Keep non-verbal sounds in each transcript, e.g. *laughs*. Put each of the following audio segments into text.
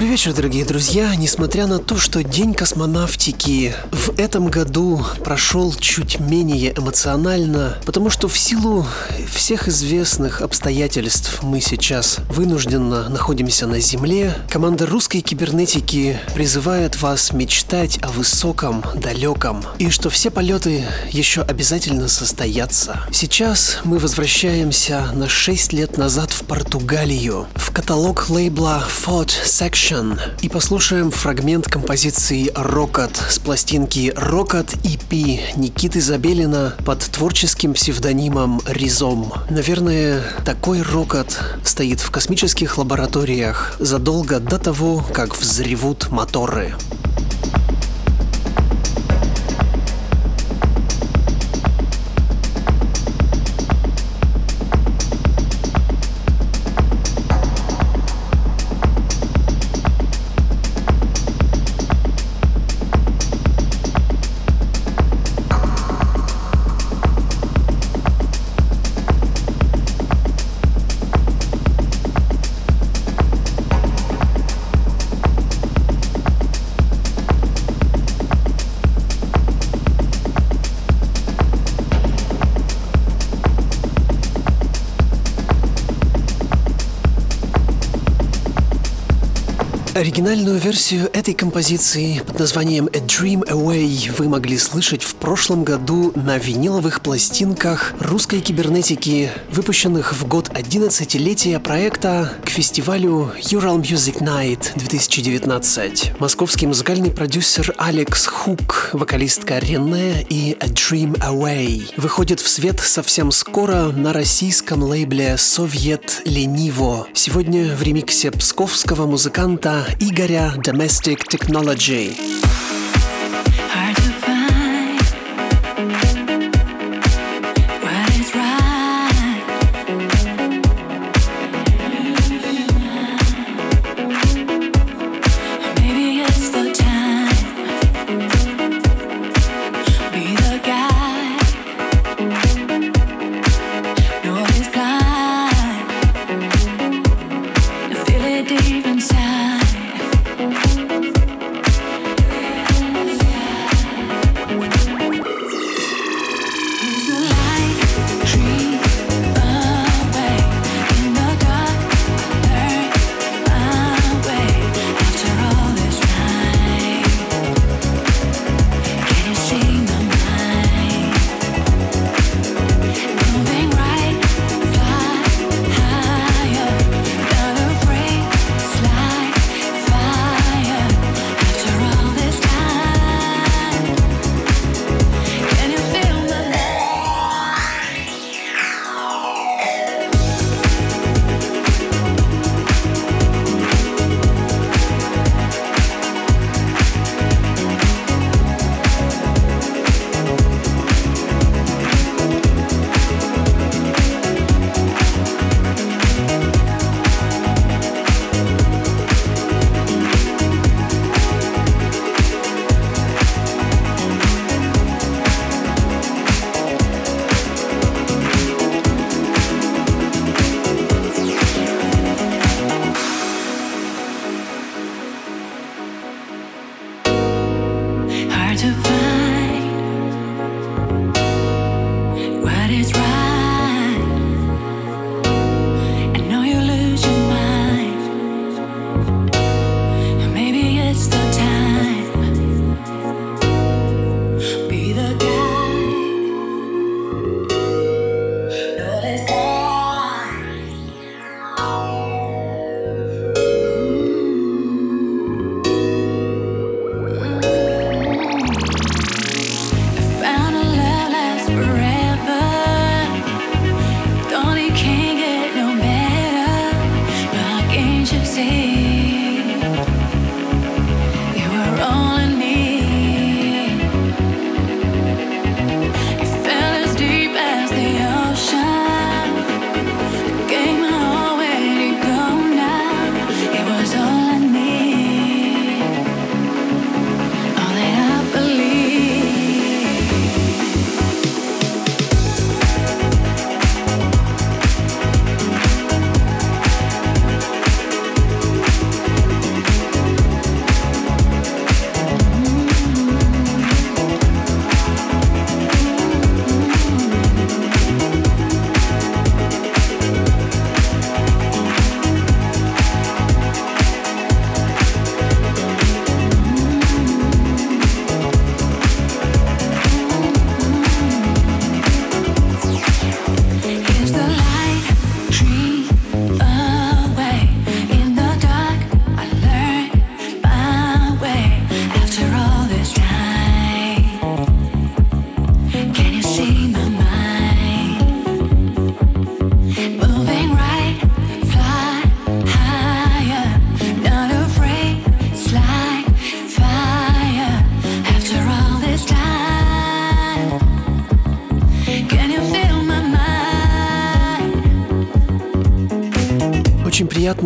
Добрый вечер, дорогие друзья. Несмотря на то, что День космонавтики в этом году прошел чуть менее эмоционально, потому что в силу всех известных обстоятельств мы сейчас вынужденно находимся на Земле, команда русской кибернетики призывает вас мечтать о высоком, далеком, и что все полеты еще обязательно состоятся. Сейчас мы возвращаемся на 6 лет назад в Португалию, в каталог лейбла Ford Section Action и послушаем фрагмент композиции «Рокот» с пластинки «Рокот EP» Никиты Забелина под творческим псевдонимом «Ризом». Наверное, такой рокот стоит в космических лабораториях задолго до того, как взревут моторы. Оригинальную версию этой композиции под названием A Dream Away вы могли слышать в прошлом году на виниловых пластинках русской кибернетики, выпущенных в год 11-летия проекта к фестивалю Ural Music Night 2019. Московский музыкальный продюсер Алекс Хук, вокалистка Рене и A Dream Away выходит в свет совсем скоро на российском лейбле Совет Лениво. Сегодня в ремиксе псковского музыканта Игоря Domestic Technology.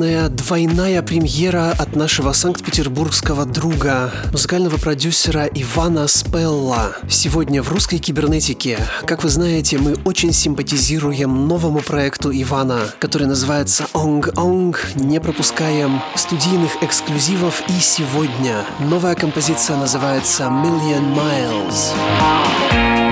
Приятная двойная премьера от нашего санкт-петербургского друга, музыкального продюсера Ивана Спелла. Сегодня в русской кибернетике. Как вы знаете, мы очень симпатизируем новому проекту Ивана, который называется Онг Онг. Не пропускаем студийных эксклюзивов и сегодня новая композиция называется Million Miles.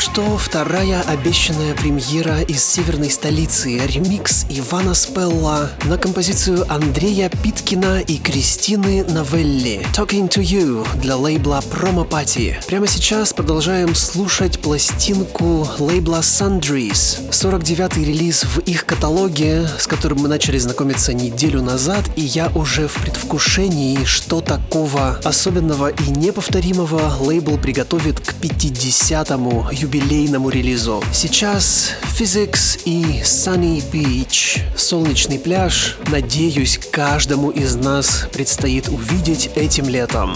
Только вторая обещанная премьера из северной столицы, ремикс Ивана Спелла на композицию Андрея Питкина и Кристины Новелли. «Talking to You» для лейбла Promo Party. Прямо сейчас продолжаем слушать пластинку лейбла Sundries, 49-й релиз в их каталоге, с которым мы начали знакомиться неделю назад, и я уже в предвкушении, что такого особенного и неповторимого лейбл приготовит к 50-му юбилейному релизу. Сейчас Physics и Sunny Beach. Солнечный пляж, надеюсь, каждому из нас предстоит увидеть этим летом.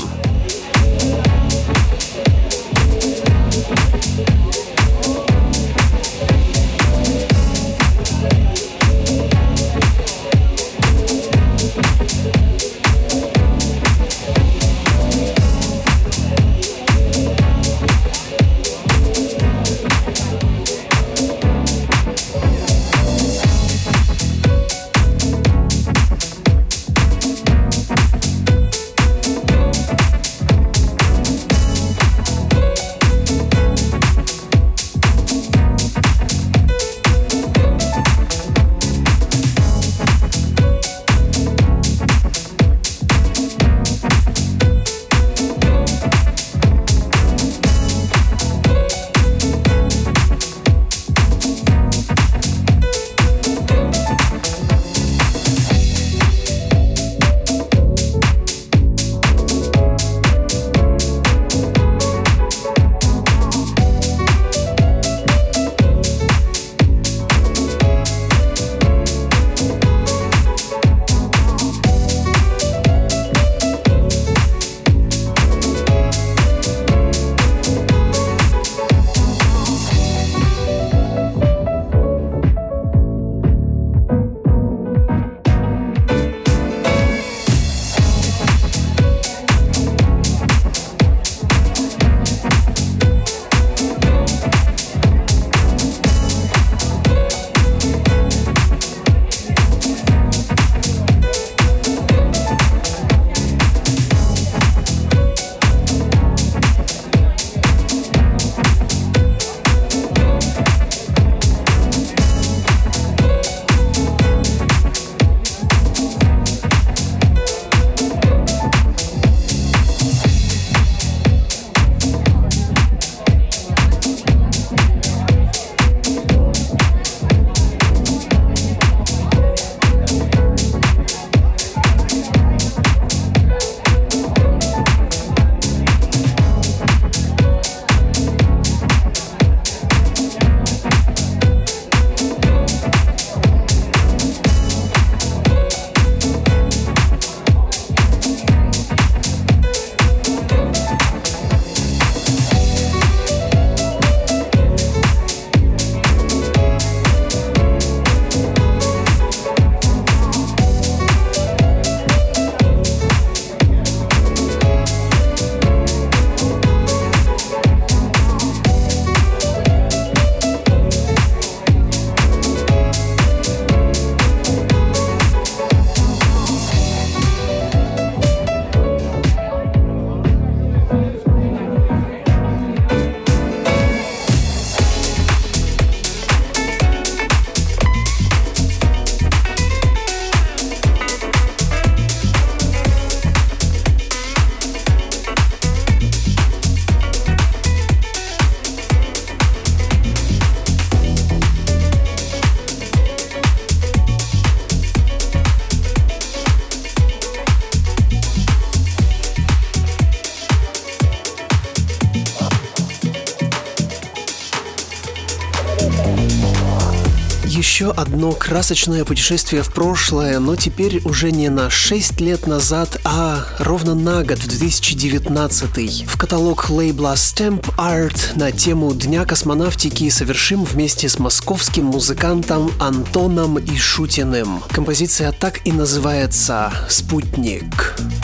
Еще одно красочное путешествие в прошлое, но теперь уже не на 6 лет назад, а ровно на год, в 2019. В каталог лейбла Stamp Art на тему Дня космонавтики совершим вместе с московским музыкантом Антоном Ишутиным. Композиция так и называется «Спутник». just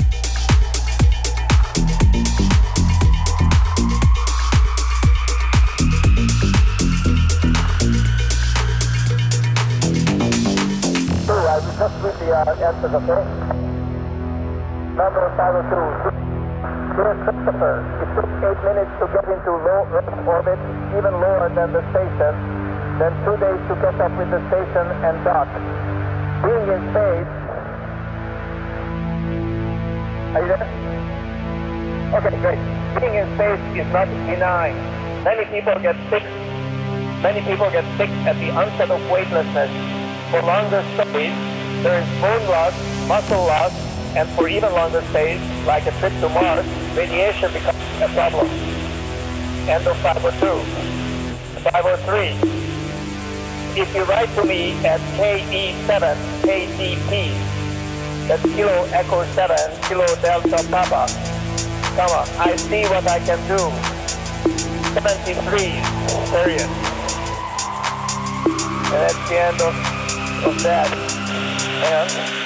uh, of the first. Number 502. Dear Christopher, it took eight minutes to get into low Earth orbit, even lower than the station, then two days to catch up with the station and dock. Being in space... Are you there? Okay, great. Being in space is not benign. Many people get sick. Many people get sick at the onset of weightlessness. For longer stays, there is bone loss, muscle loss, and for even longer stays, like a trip to Mars, radiation becomes a problem. End of 502. 503. If you write to me at KE7 KDP, that's Kilo Echo 7 Kilo Delta Papa, comma, I see what I can do. 73, period. And that's the end of, of that. And.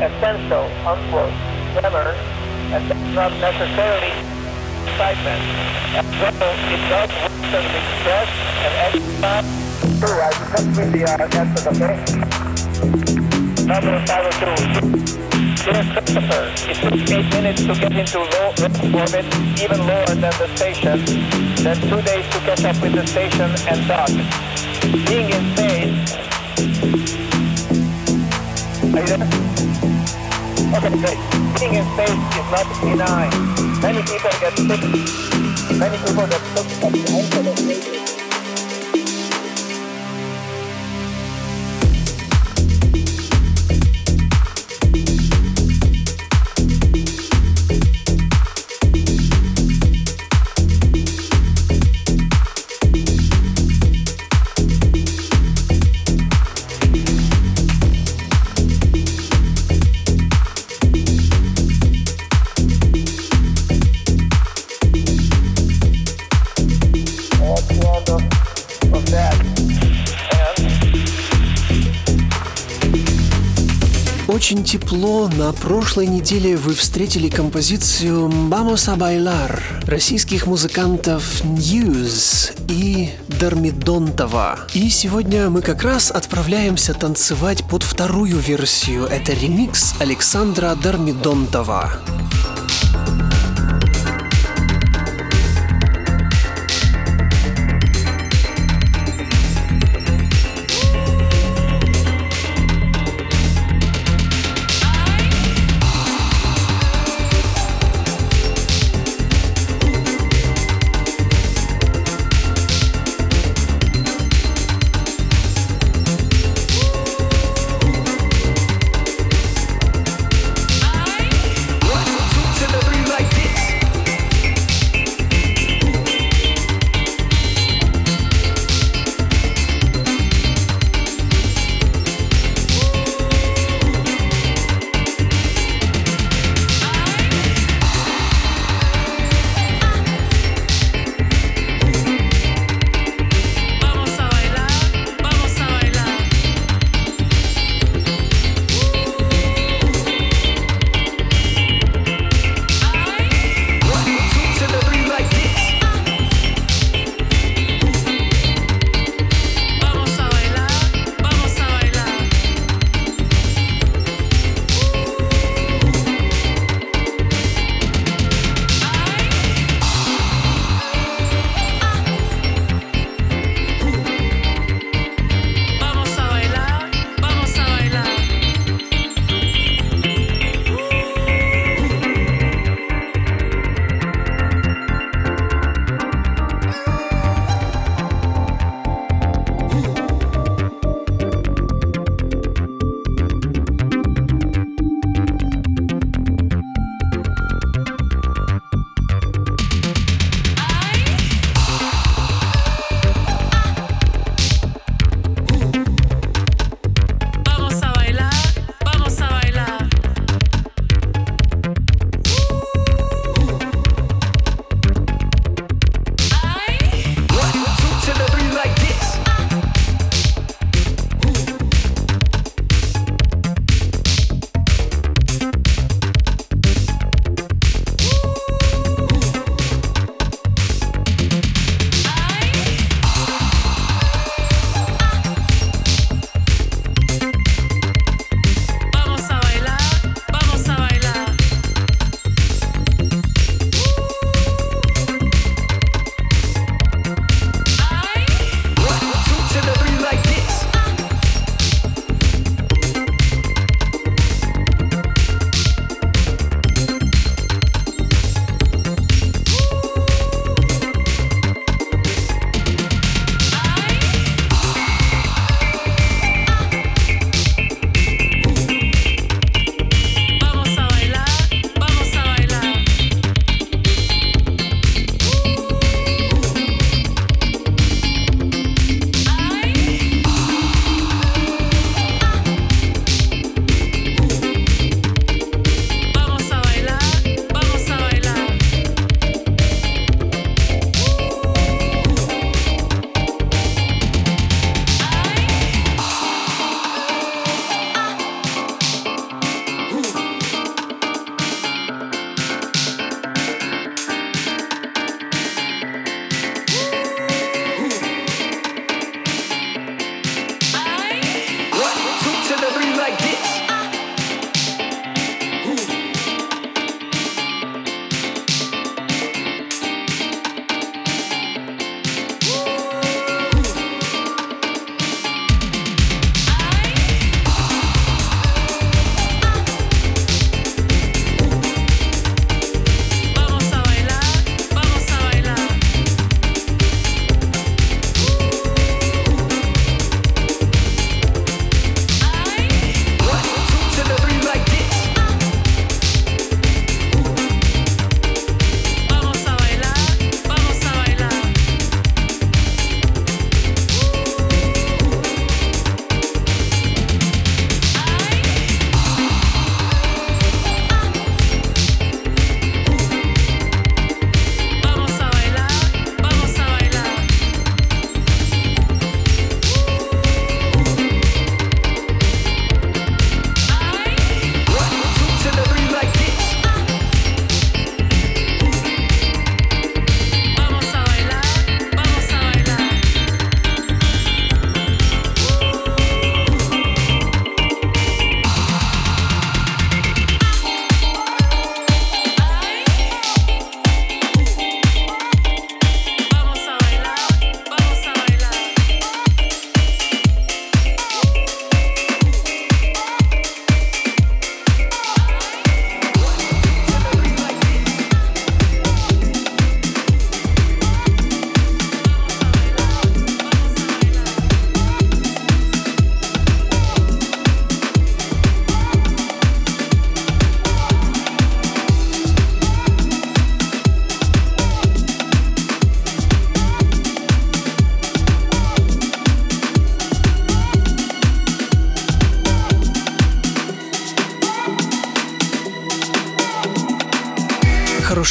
Essential, unquote, tremor, and does not necessarily excitement. As well, it does worsen with stress and exercise. True, I with the uh, answers, okay? Number 502. Dear Christopher, it took eight minutes to get into low Earth orbit, even lower than the station, then two days to catch up with the station and dock. Being in space... Are you there? Being in space is not benign. Many people get sick. Many people get sick the Очень тепло. На прошлой неделе вы встретили композицию «Vamos a bailar» российских музыкантов News и Дармидонтова. И сегодня мы как раз отправляемся танцевать под вторую версию. Это ремикс Александра Дармидонтова.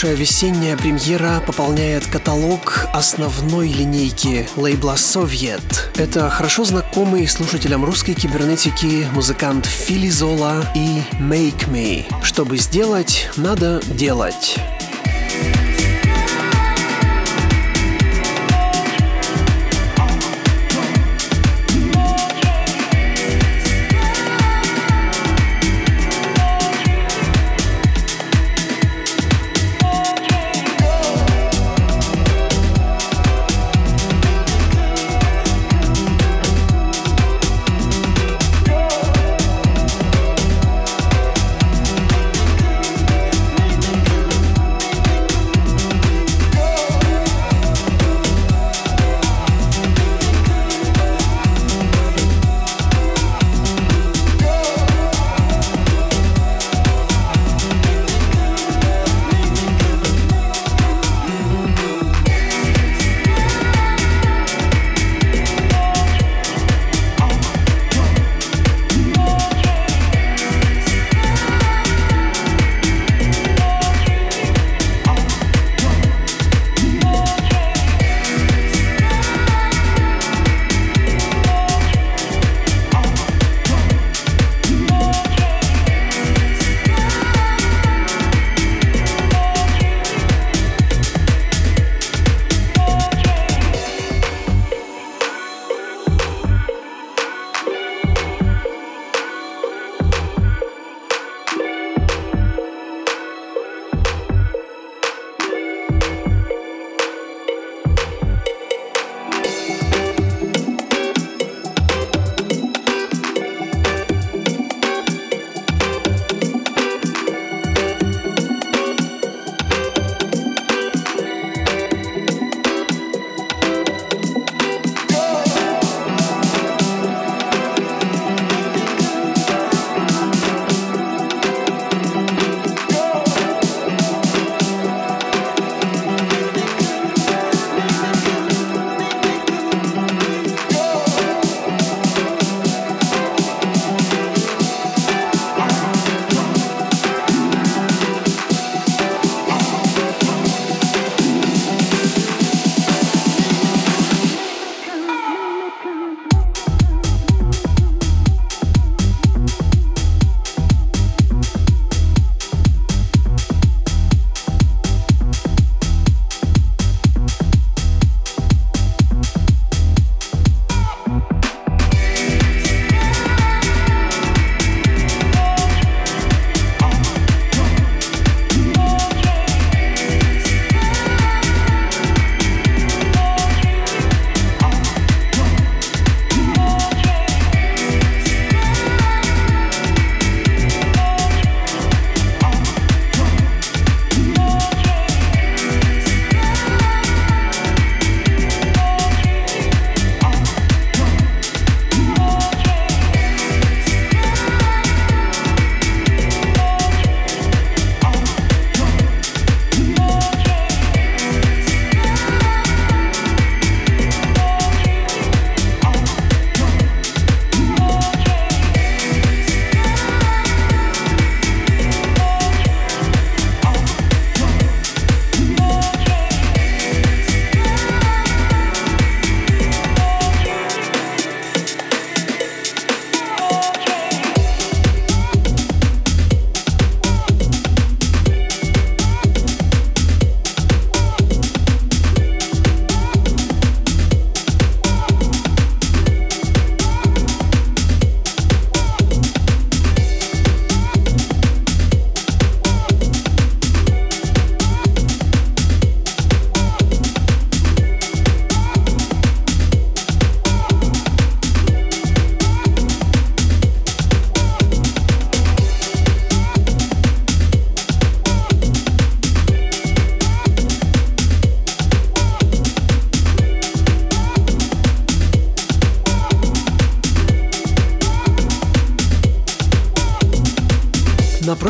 Хорошая весенняя премьера пополняет каталог основной линейки лейбла «Совет». Это хорошо знакомый слушателям русской кибернетики музыкант Фили Зола и «Make Me». Чтобы сделать, надо делать.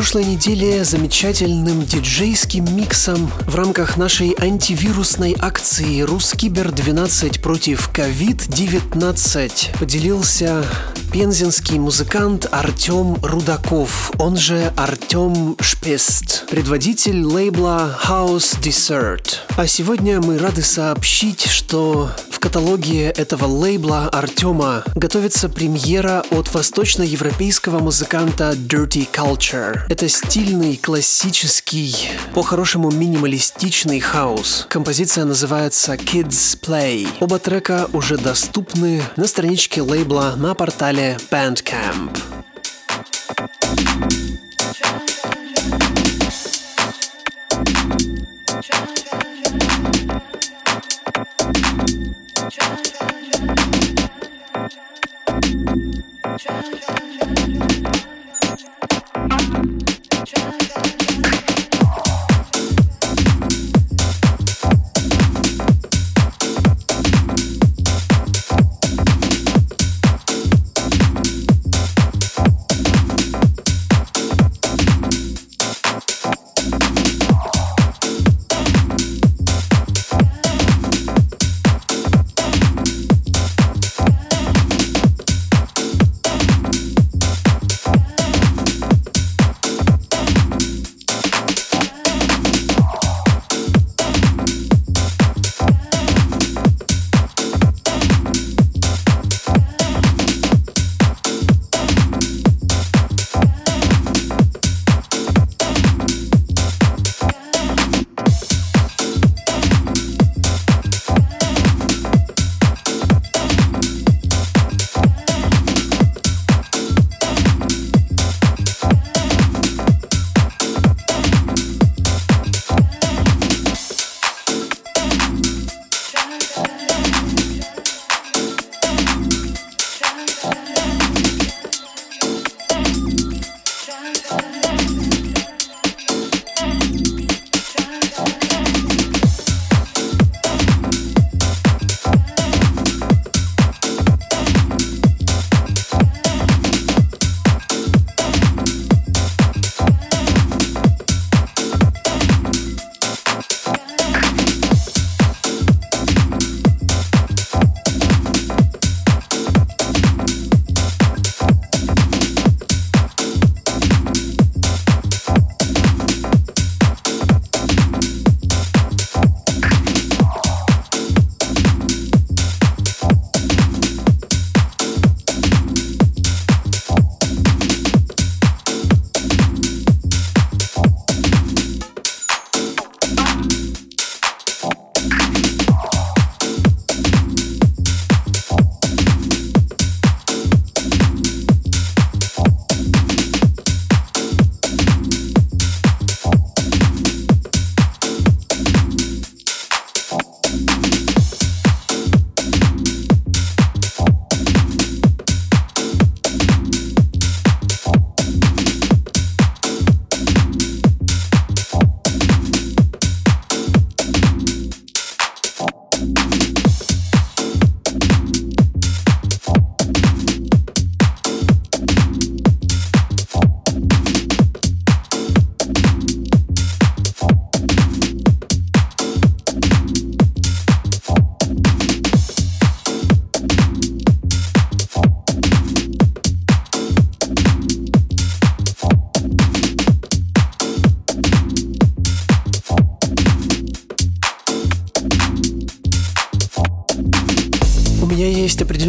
Прошлой неделе замечательным диджейским миксом в рамках нашей антивирусной акции «Рускибер 12 против COVID-19» поделился пензенский музыкант Артем Рудаков, он же Артем Шпест, предводитель лейбла House Dessert. А сегодня мы рады сообщить, что каталоге этого лейбла Артема готовится премьера от восточноевропейского музыканта Dirty Culture. Это стильный, классический, по-хорошему минималистичный хаос. Композиция называется Kids Play. Оба трека уже доступны на страничке лейбла на портале Bandcamp. Try, try, try,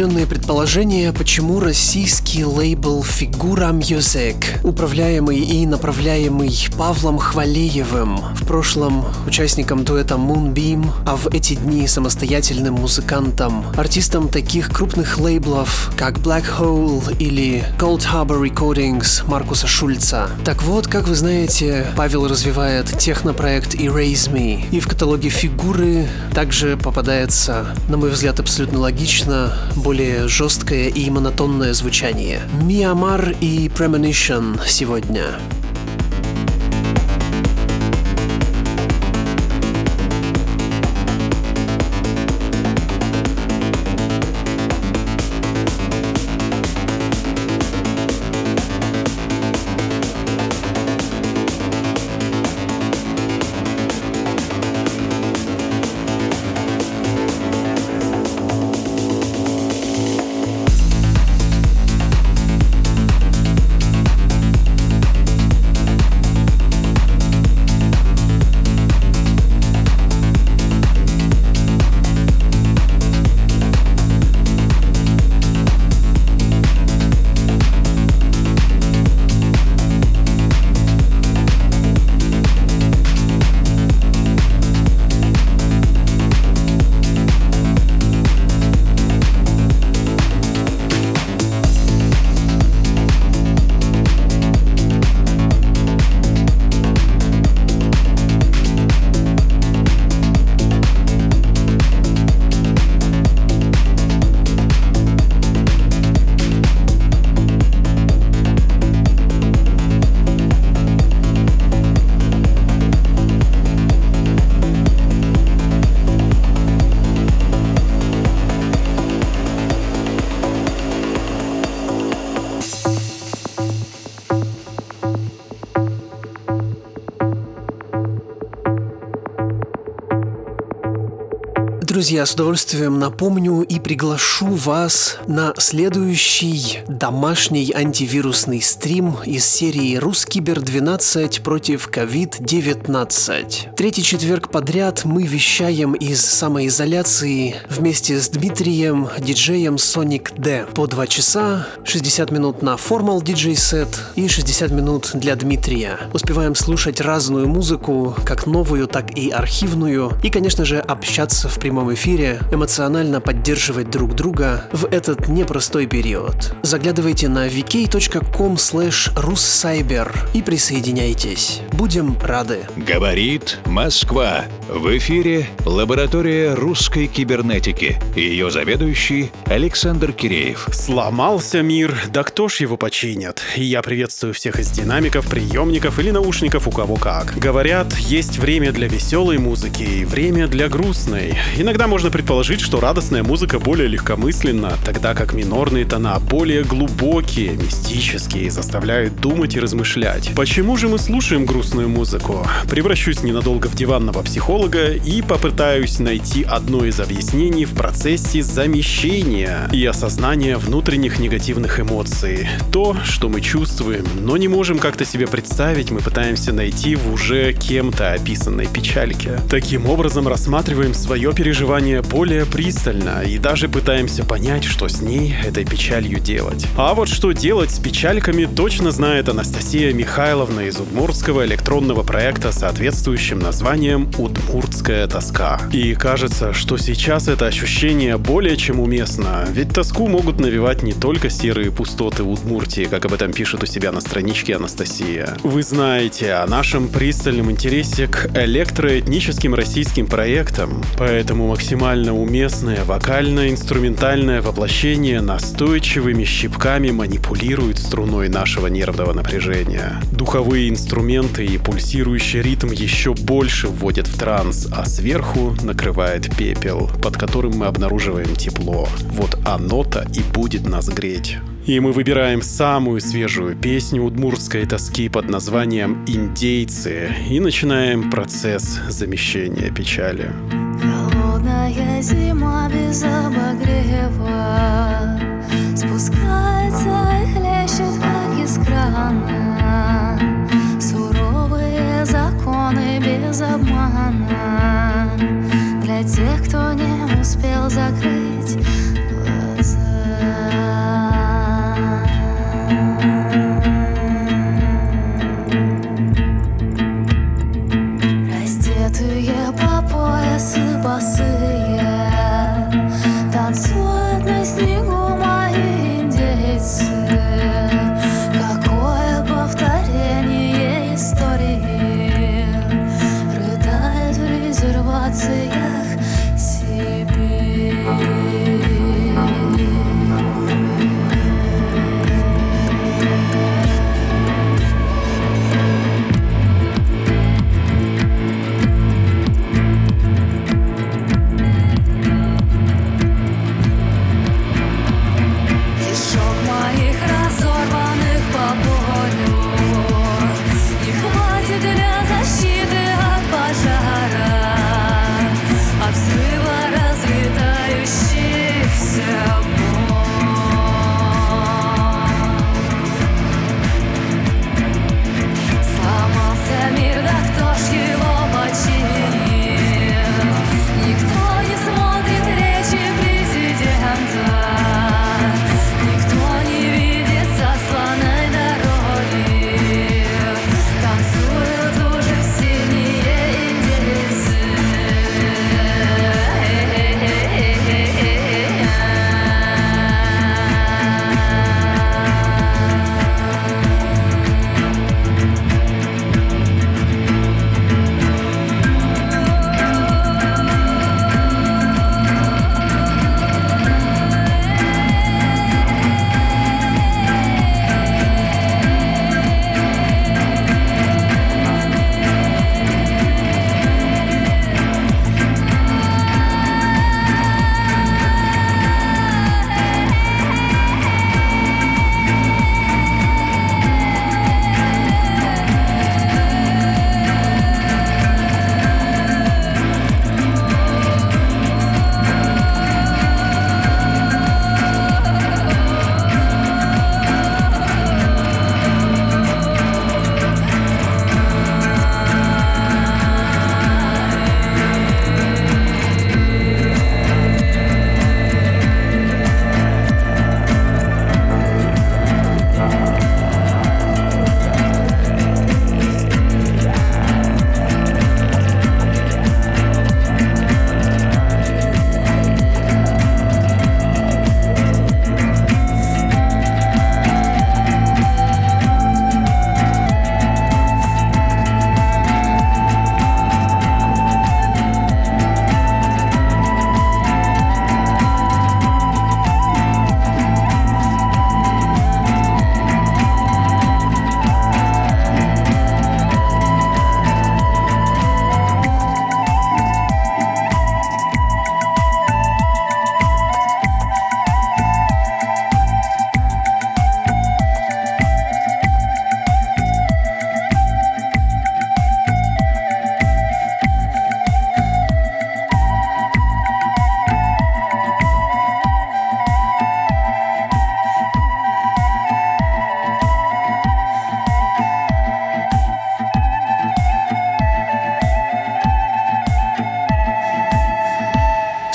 определенные предположения, почему российский лейбл Фигура Music, управляемый и направляемый Павлом Хвалеевым, в прошлом участником дуэта Moonbeam, а в эти дни самостоятельным музыкантом, артистом таких крупных лейблов, как Black Hole или Gold Harbor Recordings Маркуса Шульца. Так вот, как вы знаете, Павел развивает технопроект Erase Me, и в каталоге фигуры также попадается, на мой взгляд, абсолютно логично, более жесткое и монотонное звучание. Миамар и Premonition сегодня. Друзья, с удовольствием напомню и приглашу вас на следующий домашний антивирусный стрим из серии «Рускибер 12 против COVID-19». Третий четверг подряд мы вещаем из самоизоляции вместе с Дмитрием, диджеем Sonic D. По два часа, 60 минут на формал диджей сет и 60 минут для Дмитрия. Успеваем слушать разную музыку, как новую, так и архивную, и, конечно же, общаться в прямом эфире, эмоционально поддерживать друг друга в этот непростой период. Заглядывайте на vk.com slash russcyber и присоединяйтесь. Будем рады. Говорит Москва. В эфире лаборатория русской кибернетики. Ее заведующий Александр Киреев. Сломался мир, да кто ж его починит? Я приветствую всех из динамиков, приемников или наушников, у кого как. Говорят, есть время для веселой музыки и время для грустной. Иногда можно предположить, что радостная музыка более легкомысленна, тогда как минорные тона более глубокие, мистические, заставляют думать и размышлять. Почему же мы слушаем грустную музыку? Превращусь ненадолго в диванного психолога и попытаюсь найти одно из объяснений в процессе замещения и осознания внутренних негативных эмоций. То, что мы чувствуем, но не можем как-то себе представить, мы пытаемся найти в уже кем-то описанной печальке. Таким образом, рассматриваем свое переживание более пристально и даже пытаемся понять, что с ней, этой печалью делать. А вот что делать с печальками, точно знает Анастасия Михайловна из удмуртского электронного проекта с соответствующим названием «Удмуртская тоска». И кажется, что сейчас это ощущение более чем уместно, ведь тоску могут навевать не только серые пустоты Удмуртии, как об этом пишет у себя на страничке Анастасия. Вы знаете о нашем пристальном интересе к электроэтническим российским проектам, поэтому максимально уместное вокально-инструментальное воплощение настойчивыми щипками манипулирует струной нашего нервного напряжения. Духовые инструменты и пульсирующий ритм еще больше вводят в транс, а сверху накрывает пепел, под которым мы обнаруживаем тепло. Вот оно-то и будет нас греть. И мы выбираем самую свежую песню удмуртской тоски под названием «Индейцы» и начинаем процесс замещения печали. Зима без обогрева. Спускается и хлещет, как из крана. Суровые законы без обмана. Для тех, кто не успел закрыть 我醉了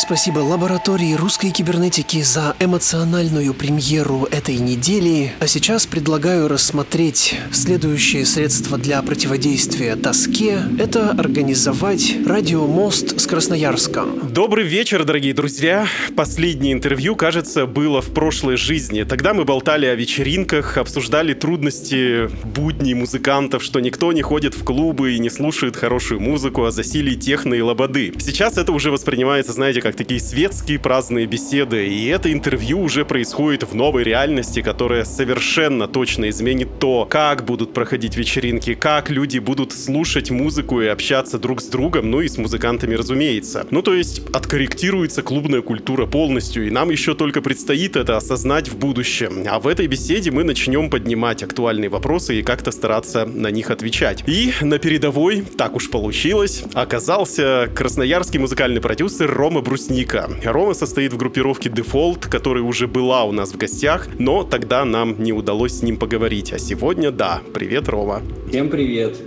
спасибо лаборатории русской кибернетики за эмоциональную премьеру этой недели. А сейчас предлагаю рассмотреть следующее средство для противодействия тоске. Это организовать радиомост с Красноярском. Добрый вечер, дорогие друзья. Последнее интервью, кажется, было в прошлой жизни. Тогда мы болтали о вечеринках, обсуждали трудности будней музыкантов, что никто не ходит в клубы и не слушает хорошую музыку, а засилие техно и лободы. Сейчас это уже воспринимается, знаете, как такие светские праздные беседы, и это интервью уже происходит в новой реальности, которая совершенно точно изменит то, как будут проходить вечеринки, как люди будут слушать музыку и общаться друг с другом, ну и с музыкантами, разумеется. Ну, то есть откорректируется клубная культура полностью, и нам еще только предстоит это осознать в будущем. А в этой беседе мы начнем поднимать актуальные вопросы и как-то стараться на них отвечать. И на передовой, так уж получилось, оказался красноярский музыкальный продюсер Рома Брусника. Рома состоит в группировке Default, которая уже была у нас в гостях, но тогда нам не удалось с ним поговорить. А сегодня да. Привет, Рома. Всем привет.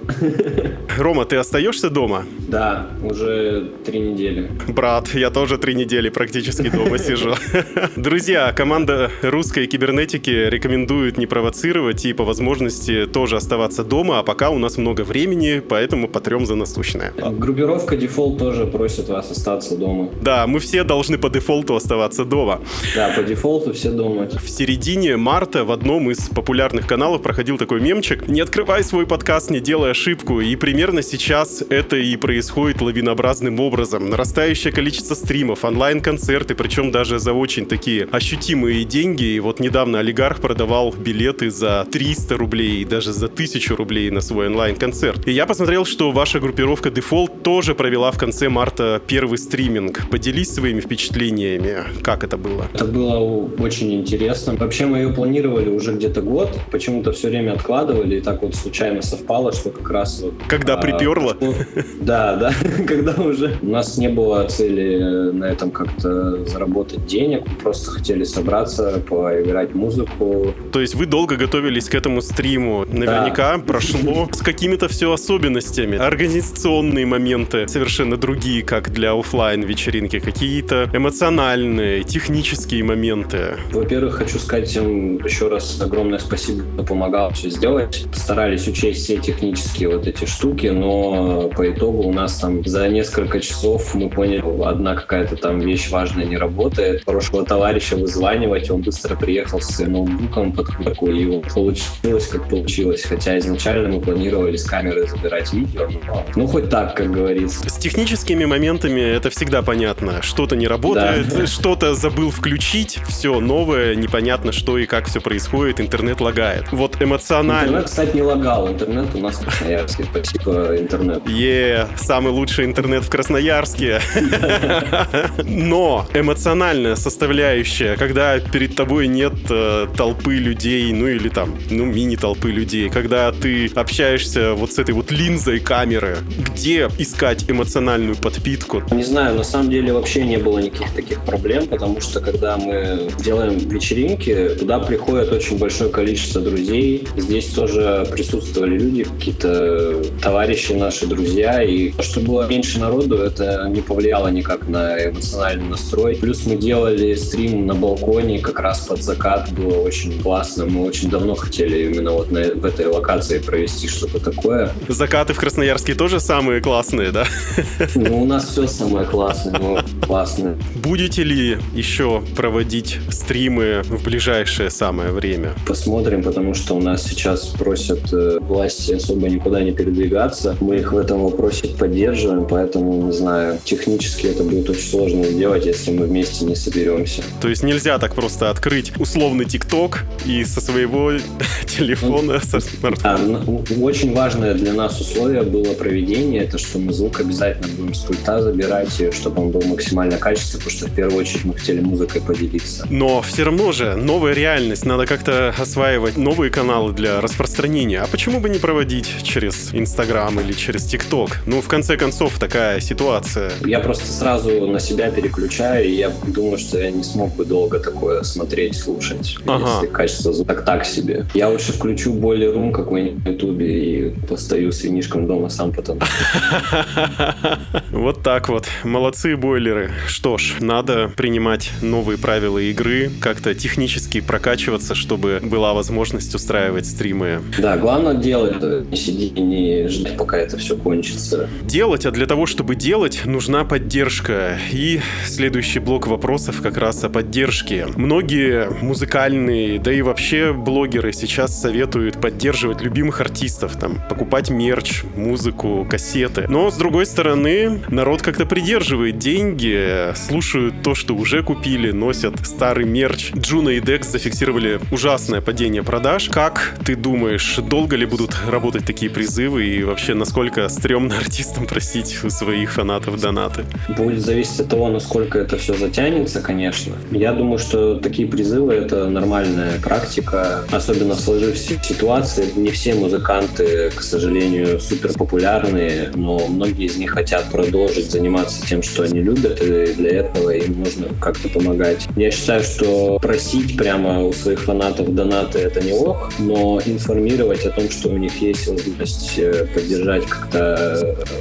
Рома, ты остаешься дома? Да, уже три недели. Брат, я тоже три недели практически дома *laughs* сижу. Друзья, команда русской кибернетики рекомендует не провоцировать и по возможности тоже оставаться дома, а пока у нас много времени, поэтому потрем за насущное. Группировка Default тоже просит вас остаться дома. Да, мы все должны по дефолту оставаться дома. Да, по дефолту все дома. В середине марта в одном из популярных каналов проходил такой мемчик «Не открывай свой подкаст, не делай ошибку». И примерно сейчас это и происходит лавинообразным образом. Нарастающее количество стримов, онлайн-концерты, причем даже за очень такие ощутимые деньги. И вот недавно олигарх продавал билеты за 300 рублей, даже за 1000 рублей на свой онлайн-концерт. И я посмотрел, что ваша группировка Default тоже провела в конце марта первый стриминг. Поделись своими впечатлениями. Как это было? Это было очень интересно. Вообще мы ее планировали уже где-то год, почему-то все время откладывали, и так вот случайно совпало, что как раз вот... Когда а, приперло? *laughs* Да, да, *laughs* когда уже... У нас не было цели на этом как-то заработать денег, мы просто хотели собраться, поиграть музыку. То есть вы долго готовились к этому стриму. Наверняка прошло *laughs* с какими-то все особенностями. Организационные моменты совершенно другие, как для оффлайн вечеринки. Какие-то эмоциональные, технические моменты. Во-первых, хочу сказать всем еще раз огромное спасибо, кто помогал все сделать. Старались учесть все технические вот эти штуки, но по итогу у нас там за несколько часов мы поняли, одна какая-то там вещь важная не работает. Хорошего товарища вызванивать, он быстро приехал с ноутбуком под куртку, и вот получилось как получилось. Хотя изначально мы планировали с камеры забирать видео, но ну хоть так, как говорится. С техническими моментами это всегда понятно. Что-то не работает, Да. *laughs* что-то забыл включить, все новое, непонятно, что и как все происходит, интернет лагает. Вот эмоционально. Интернет, кстати, не лагал. Интернет у нас в Красноярске. Спасибо интернету. Е, самый лучший интернет в Красноярске. *laughs* Но эмоциональная составляющая, когда перед тобой нет э, толпы людей, ну или там, ну мини-толпы людей, когда ты общаешься вот с этой вот линзой камеры, где искать эмоциональную подпитку? Не знаю, на самом деле вообще не было никаких таких проблем, потому что когда мы делаем вечеринки, туда приходит очень большое количество друзей. Здесь тоже присутствовали люди, какие-то товарищи наши, друзья. И то, что было меньше народу, это не повлияло никак на эмоциональный настрой. Плюс мы делали стрим на балконе как раз под закат. Было очень классно. Мы очень давно хотели именно вот на, в этой локации провести что-то такое. Закаты в Красноярске тоже самые классные, да? Ну, у нас все самое классное, ну, классное. Будете ли еще проводить стримы в ближайшее самое время? Посмотрим, потому что у нас сейчас просят э, власти особо никуда не передвигаться. Мы их в этом вопросе поддерживаем, поэтому, не знаю, технически это будет очень сложно сделать, если мы вместе не соберемся. То есть нельзя так просто открыть условный ТикТок и со своего *laughs* телефона, со А, смартфона. ну, очень важное для нас условие было проведение, это что мы звук обязательно будем с пульта забирать, чтобы он был максимально качественный, потому что в первую очередь мы хотели музыкой поделиться. Но все равно же новая реальность, надо как-то осваивать новые каналы для распространения. А почему бы не проводить через Инстаграм или через ТикТок? Ну, в конце концов, такая ситуация. Я просто сразу на себя переключаю, и я думаю, что я не смог бы долго такое смотреть, слушать, Ага. если качество так, так себе. Я лучше включу более рум какой-нибудь на ютубе и постою с винишком дома сам потом. *laughs* Вот так вот. Молодцы, Бойли спойлеры. Что ж, надо принимать новые правила игры, как-то технически прокачиваться, чтобы была возможность устраивать стримы. Да, главное делать, э, не сидеть, не ждать, пока это все кончится. Делать, а для того, чтобы делать, нужна поддержка. И следующий блок вопросов как раз о поддержке. Многие музыкальные, да и вообще блогеры сейчас советуют поддерживать любимых артистов, там, покупать мерч, музыку, кассеты. Но, с другой стороны, народ как-то придерживает деньги, слушают то, что уже купили, носят старый мерч. Juno и Decks зафиксировали ужасное падение продаж. Как ты думаешь, долго ли будут работать такие призывы и вообще насколько стрёмно *laughs* артистам просить у своих фанатов донаты? Будет зависеть от того, насколько это все затянется, конечно. Я думаю, что такие призывы — это нормальная практика, особенно в сложившейся ситуации. Не все музыканты, к сожалению, супер популярные, но многие из них хотят продолжить заниматься тем, что они любят, и для этого им нужно как-то помогать. Я считаю, что просить прямо у своих фанатов донаты — это не ок, но информировать о том, что у них есть возможность э, поддержать как-то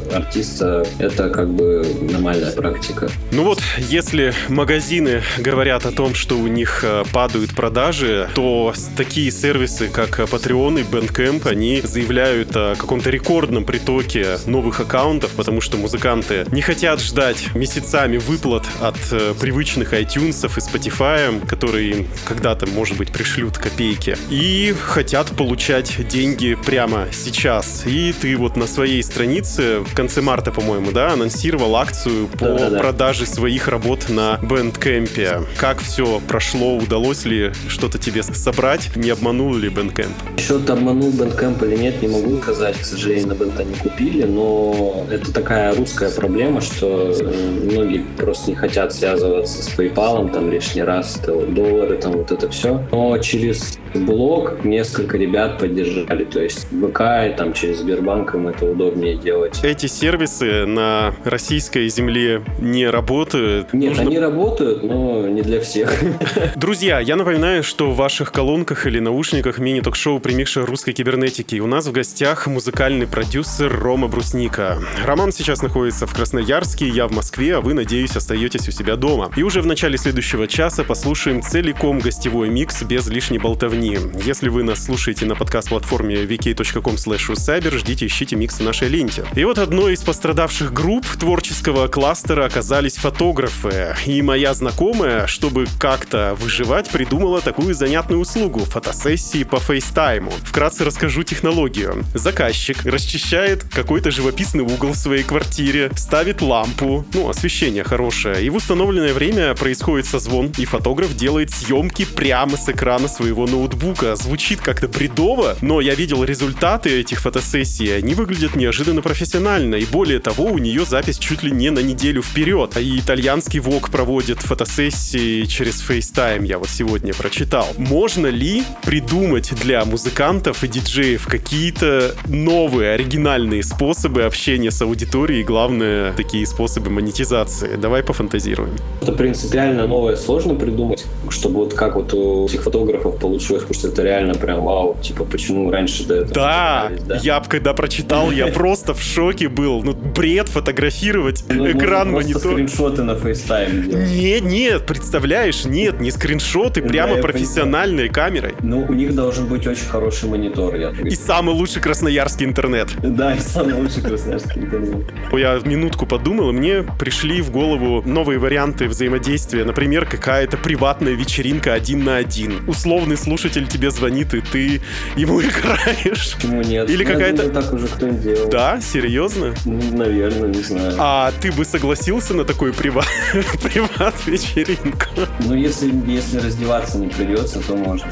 э, артиста, это как бы нормальная практика. Ну вот, если магазины говорят о том, что у них э, падают продажи, то такие сервисы, как э, Patreon и Bandcamp, они заявляют о каком-то рекордном притоке новых аккаунтов, потому что музыканты не хотят ждать месяцами выплат от э, привычных iTunes и Spotify, которые им когда-то, может быть, пришлют копейки, и хотят получать деньги прямо сейчас. И ты вот на своей странице в конце марта, по-моему, да, анонсировал акцию по Да-да-да. продаже своих работ на Bandcamp. Как все прошло, удалось ли что-то тебе собрать, не обманул ли Bandcamp? Счет обманул Bandcamp или нет, не могу сказать. К сожалению, на Бента не купили, но это такая русская проблема, что э, многие просто не хотят связываться с PayPal там лишний раз, доллары, там вот это все. Но через блог несколько ребят поддержали, то есть ВК там через Сбербанк им это удобнее делать. Эти сервисы на российской земле не работают. Нет, Нужно они работают, но не для всех. *laughs* Друзья, я напоминаю, что в ваших колонках или наушниках мини-ток-шоу «Примикша русской кибернетики» у нас в гостях музыкальный продюсер Рома Брусника. Роман сейчас находится в Красноярске, я в Москве, а вы, надеюсь, остаетесь у себя дома. И уже в начале следующего часа послушаем целиком гостевой микс без лишней болтовни. Если вы нас слушаете на подкаст-платформе vk.com cyber, ждите, ищите микс в нашей ленте. И вот одной из пострадавших групп творческого кластера оказались фотографы. И моя знакомая, чтобы как-то выживать, придумала такую занятную услугу — фотосессии по фейстайму. Вкратце расскажу технологию. Заказчик расчищает какой-то живописный угол в своей квартире, ставит лампу, ну, освещение хорошее, и в установленное время происходит созвон, и фотограф делает съемки прямо с экрана своего ноутбука. Звучит как-то бредово, но я видел результаты этих фотосессий, они выглядят неожиданно профессионально, и более того, у нее запись чуть ли не на неделю вперед. И итальянский ВОК проводит фотосессии через FaceTime, я вот сегодня прочитал. Можно ли придумать для музыкантов и диджеев какие-то новые, оригинальные способы общения с аудиторией, и главное, такие способы монетизации? Давай пофантазируем. Это принципиально новое сложно придумать, чтобы вот как вот у этих фотографов получилось, потому что это реально прям вау, типа почему раньше до этого Да, догадались, я когда прочитал, я просто в шоке был. Ну, бред фотографировать Ну, экран монитора. скриншоты на FaceTime делать. Нет, нет, представляешь, нет, не скриншоты, Да, прямо профессиональной камерой. Ну, у них должен быть очень хороший монитор, я И самый лучший красноярский интернет. Да, и самый лучший красноярский интернет. Я минутку подумал, и мне пришли в голову новые варианты взаимодействия. Например, какая-то приватная вечеринка один на один. Условный слушатель тебе звонит, и ты ему *laughs* играешь. Почему нет? Или Ну, какая-то- так уже кто-нибудь делал. Да, серьезно? Ну, наверное, не знаю. А ты бы согласился на такую приват, *laughs* приват вечеринку? Ну, если, если раздеваться не придется, то можно.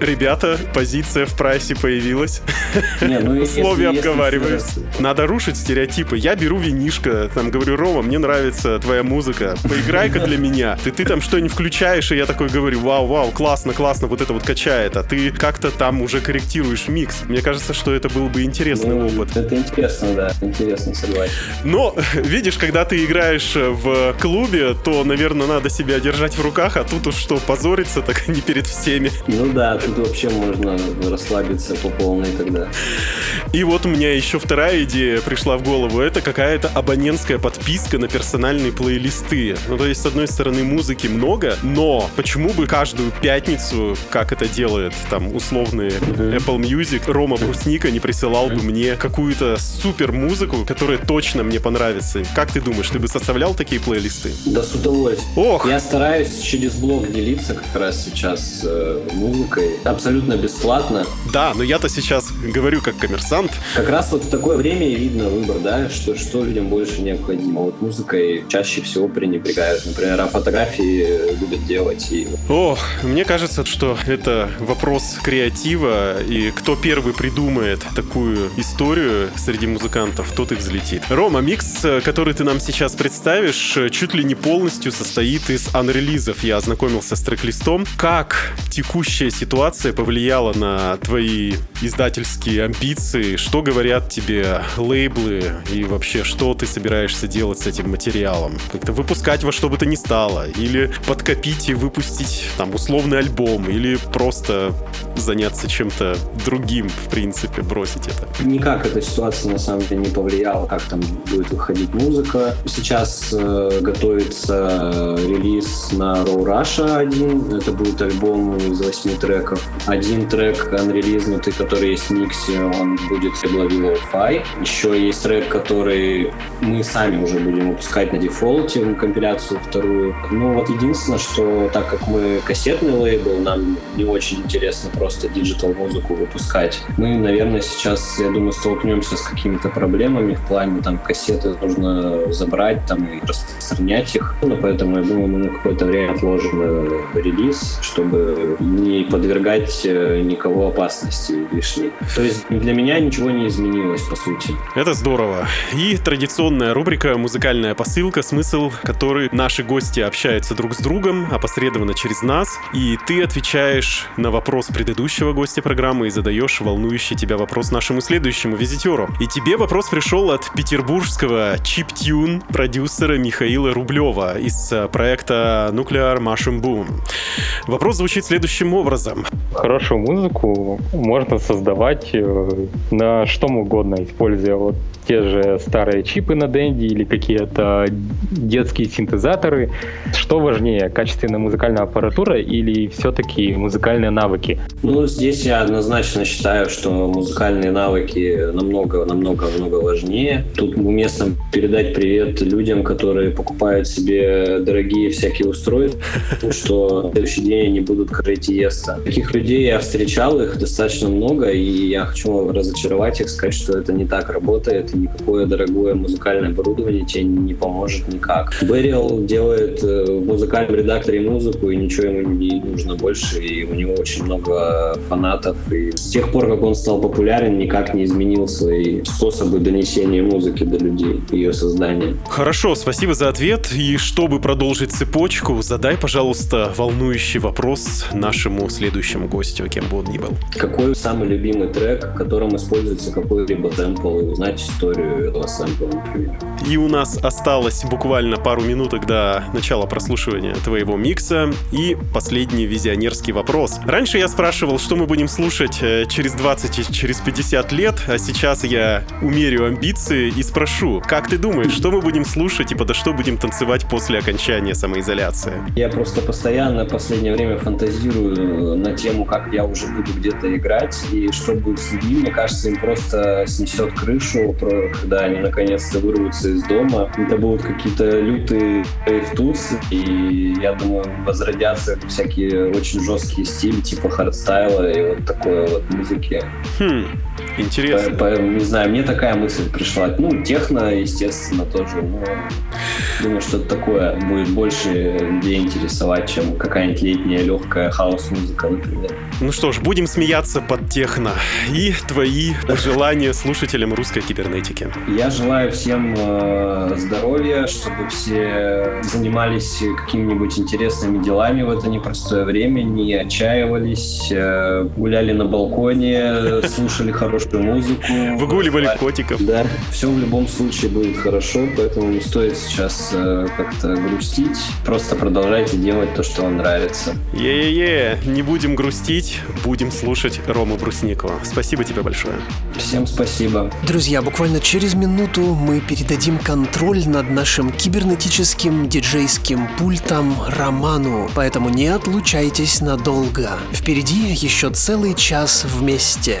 Ребята, позиция в прайсе появилась. Не, ну, если- Условия если обговариваются. Надо рушить стереотипы. Я беру винишко, там говорю, Рома, мне нравится твоя музыка. Поиграй-ка для меня. Ты, ты там что-нибудь включаешь, и я такой говорю, вау, вау, классно, классно, вот это вот качает, а ты как-то там уже корректируешь микс. Мне кажется, что это был бы интересный Ну, опыт. Это интересно, да, интересно, согласен. Но, *laughs* видишь, когда ты играешь в клубе, то, наверное, надо себя держать в руках, а тут уж что, позориться, так *laughs* не перед всеми. Ну да, тут вообще можно расслабиться по полной тогда. И вот у меня еще вторая идея пришла в голову. Это какая-то абонентская подписка на персональные плейлисты. Ну, то есть, с одной стороны, музыки много, но почему бы каждую пятницу, как это делает там условный Apple Music, Рома Брусника не присылал бы мне какую-то супер музыку, которая точно мне понравится. Как ты думаешь, ты бы составлял такие плейлисты? Да с удовольствием. Ох! Я стараюсь через блог делиться как раз сейчас э, музыкой. Абсолютно бесплатно. Да, но я-то сейчас говорю как коммерсант. Как раз вот в такое время и видно выбор, да, что, что людям больше необходимо. Вот музыкой чаще всего пренебрегают. Например, а фотографии любят делать. И О, мне кажется, что это вопрос креатива, и кто первый придумает такую историю среди музыкантов, тот и взлетит. Рома, микс, который ты нам сейчас представишь, чуть ли не полностью состоит из анрелизов. Я ознакомился с трек-листом. Как текущая ситуация повлияла на твои издательские амбиции? Что говорят тебе лейблы? И вообще, что ты собираешься делать с этим материалом? Как-то выпускать во что бы то ни стало? Или подкопить и выпустить там условный альбом? Или просто заняться чем-то другим, в принципе, бросить это? никак эта ситуация на самом деле не повлияла, как там будет выходить музыка. Сейчас э, готовится э, релиз на Raw Russia один. Это будет альбом из восьми треков. Один трек анрелизнутый, который есть в миксе, он будет Levy Lo-Fi. Еще есть трек, который мы сами уже будем выпускать на дефолте, компиляцию вторую. Ну вот единственное, что так как мы кассетный лейбл, нам не очень интересно просто digital музыку выпускать. Мы, наверное, сейчас, я думаю, столкнемся с какими-то проблемами в плане там кассеты нужно забрать там и распространять их. Ну, поэтому я думаю, мы на какое-то время отложим э, релиз, чтобы не подвергать э, никого опасности лишней. То есть для меня ничего не изменилось, по сути. Это здорово. И традиционная рубрика «Музыкальная посылка», смысл который наши гости общаются друг с другом, опосредованно через нас, и ты отвечаешь на вопрос предыдущего гостя программы и задаешь волнующий тебя вопрос нашему следующему визитеру. И тебе вопрос пришел от петербургского чип-тюн продюсера Михаила Рублева из э, проекта Nuclear Mushroom Boom. Вопрос звучит следующим образом. Хорошую музыку можно создавать э, на что угодно, используя вот те же старые чипы на Денди или какие-то детские синтезаторы. Что важнее, качественная музыкальная аппаратура или все-таки музыкальные навыки? Ну, здесь я однозначно считаю, что музыкальные навыки намного-намного-намного важнее. Тут уместно передать привет людям, которые покупают себе дорогие всякие устройства, что на следующий день они будут и естся. Таких людей я встречал, их достаточно много, и я хочу разочаровать их, сказать, что это не так работает, никакое дорогое музыкальное оборудование тебе не поможет никак. Burial делает э, в музыкальном редакторе музыку, и ничего ему не нужно больше, и у него очень много фанатов. И с тех пор, как он стал популярен, никак не изменил свои способы донесения музыки до людей, ее создания. Хорошо, спасибо за ответ. И чтобы продолжить цепочку, задай, пожалуйста, волнующий вопрос нашему следующему гостю, кем бы он ни был. Какой самый любимый трек, в котором используется какой-либо темпл, и узнать историю этого например. И у нас осталось буквально пару минуток до начала прослушивания твоего микса. И последний визионерский вопрос. Раньше я спрашивал, что мы будем слушать э, через 20 и через 50 лет, а сейчас я умерю амбиции и спрошу, как ты думаешь, что мы будем слушать и подо что будем танцевать после окончания самоизоляции? Я просто постоянно в последнее время фантазирую на тему, как я уже буду где-то играть, и что будет с людьми. Мне кажется, им просто снесет крышу, про- когда они наконец-то вырвутся из дома. Это будут какие-то лютые тусы, и я думаю, возродятся всякие очень жесткие стили, типа хардстайла и вот такой вот музыки. Хм, Интересно. По- по- не знаю, мне такая мысль пришла. Ну, техно, естественно, тоже. Но думаю, что такое будет больше людей интересовать, чем какая-нибудь летняя легкая хаос-музыка, например. Ну что ж, будем смеяться под техно. И твои пожелания слушателям русской кибернетики. Я желаю всем э, здоровья, чтобы все занимались какими-нибудь интересными делами в это непростое время, не отчаивались, э, гуляли на балконе, слушали хорошую музыку. Выгуливали котиков. Да, все в любом случае будет хорошо, поэтому не стоит сейчас э, как-то грустить. Просто продолжайте делать то, что вам нравится. Е-е-е, не будем грустить, будем слушать Рому Брусникова. Спасибо тебе большое. Всем спасибо. Друзья, буквально через минуту мы передадим контроль над нашим кибернетическим диджейским пультом Роману, поэтому не отлучайтесь надолго. Впереди еще целый час вместе.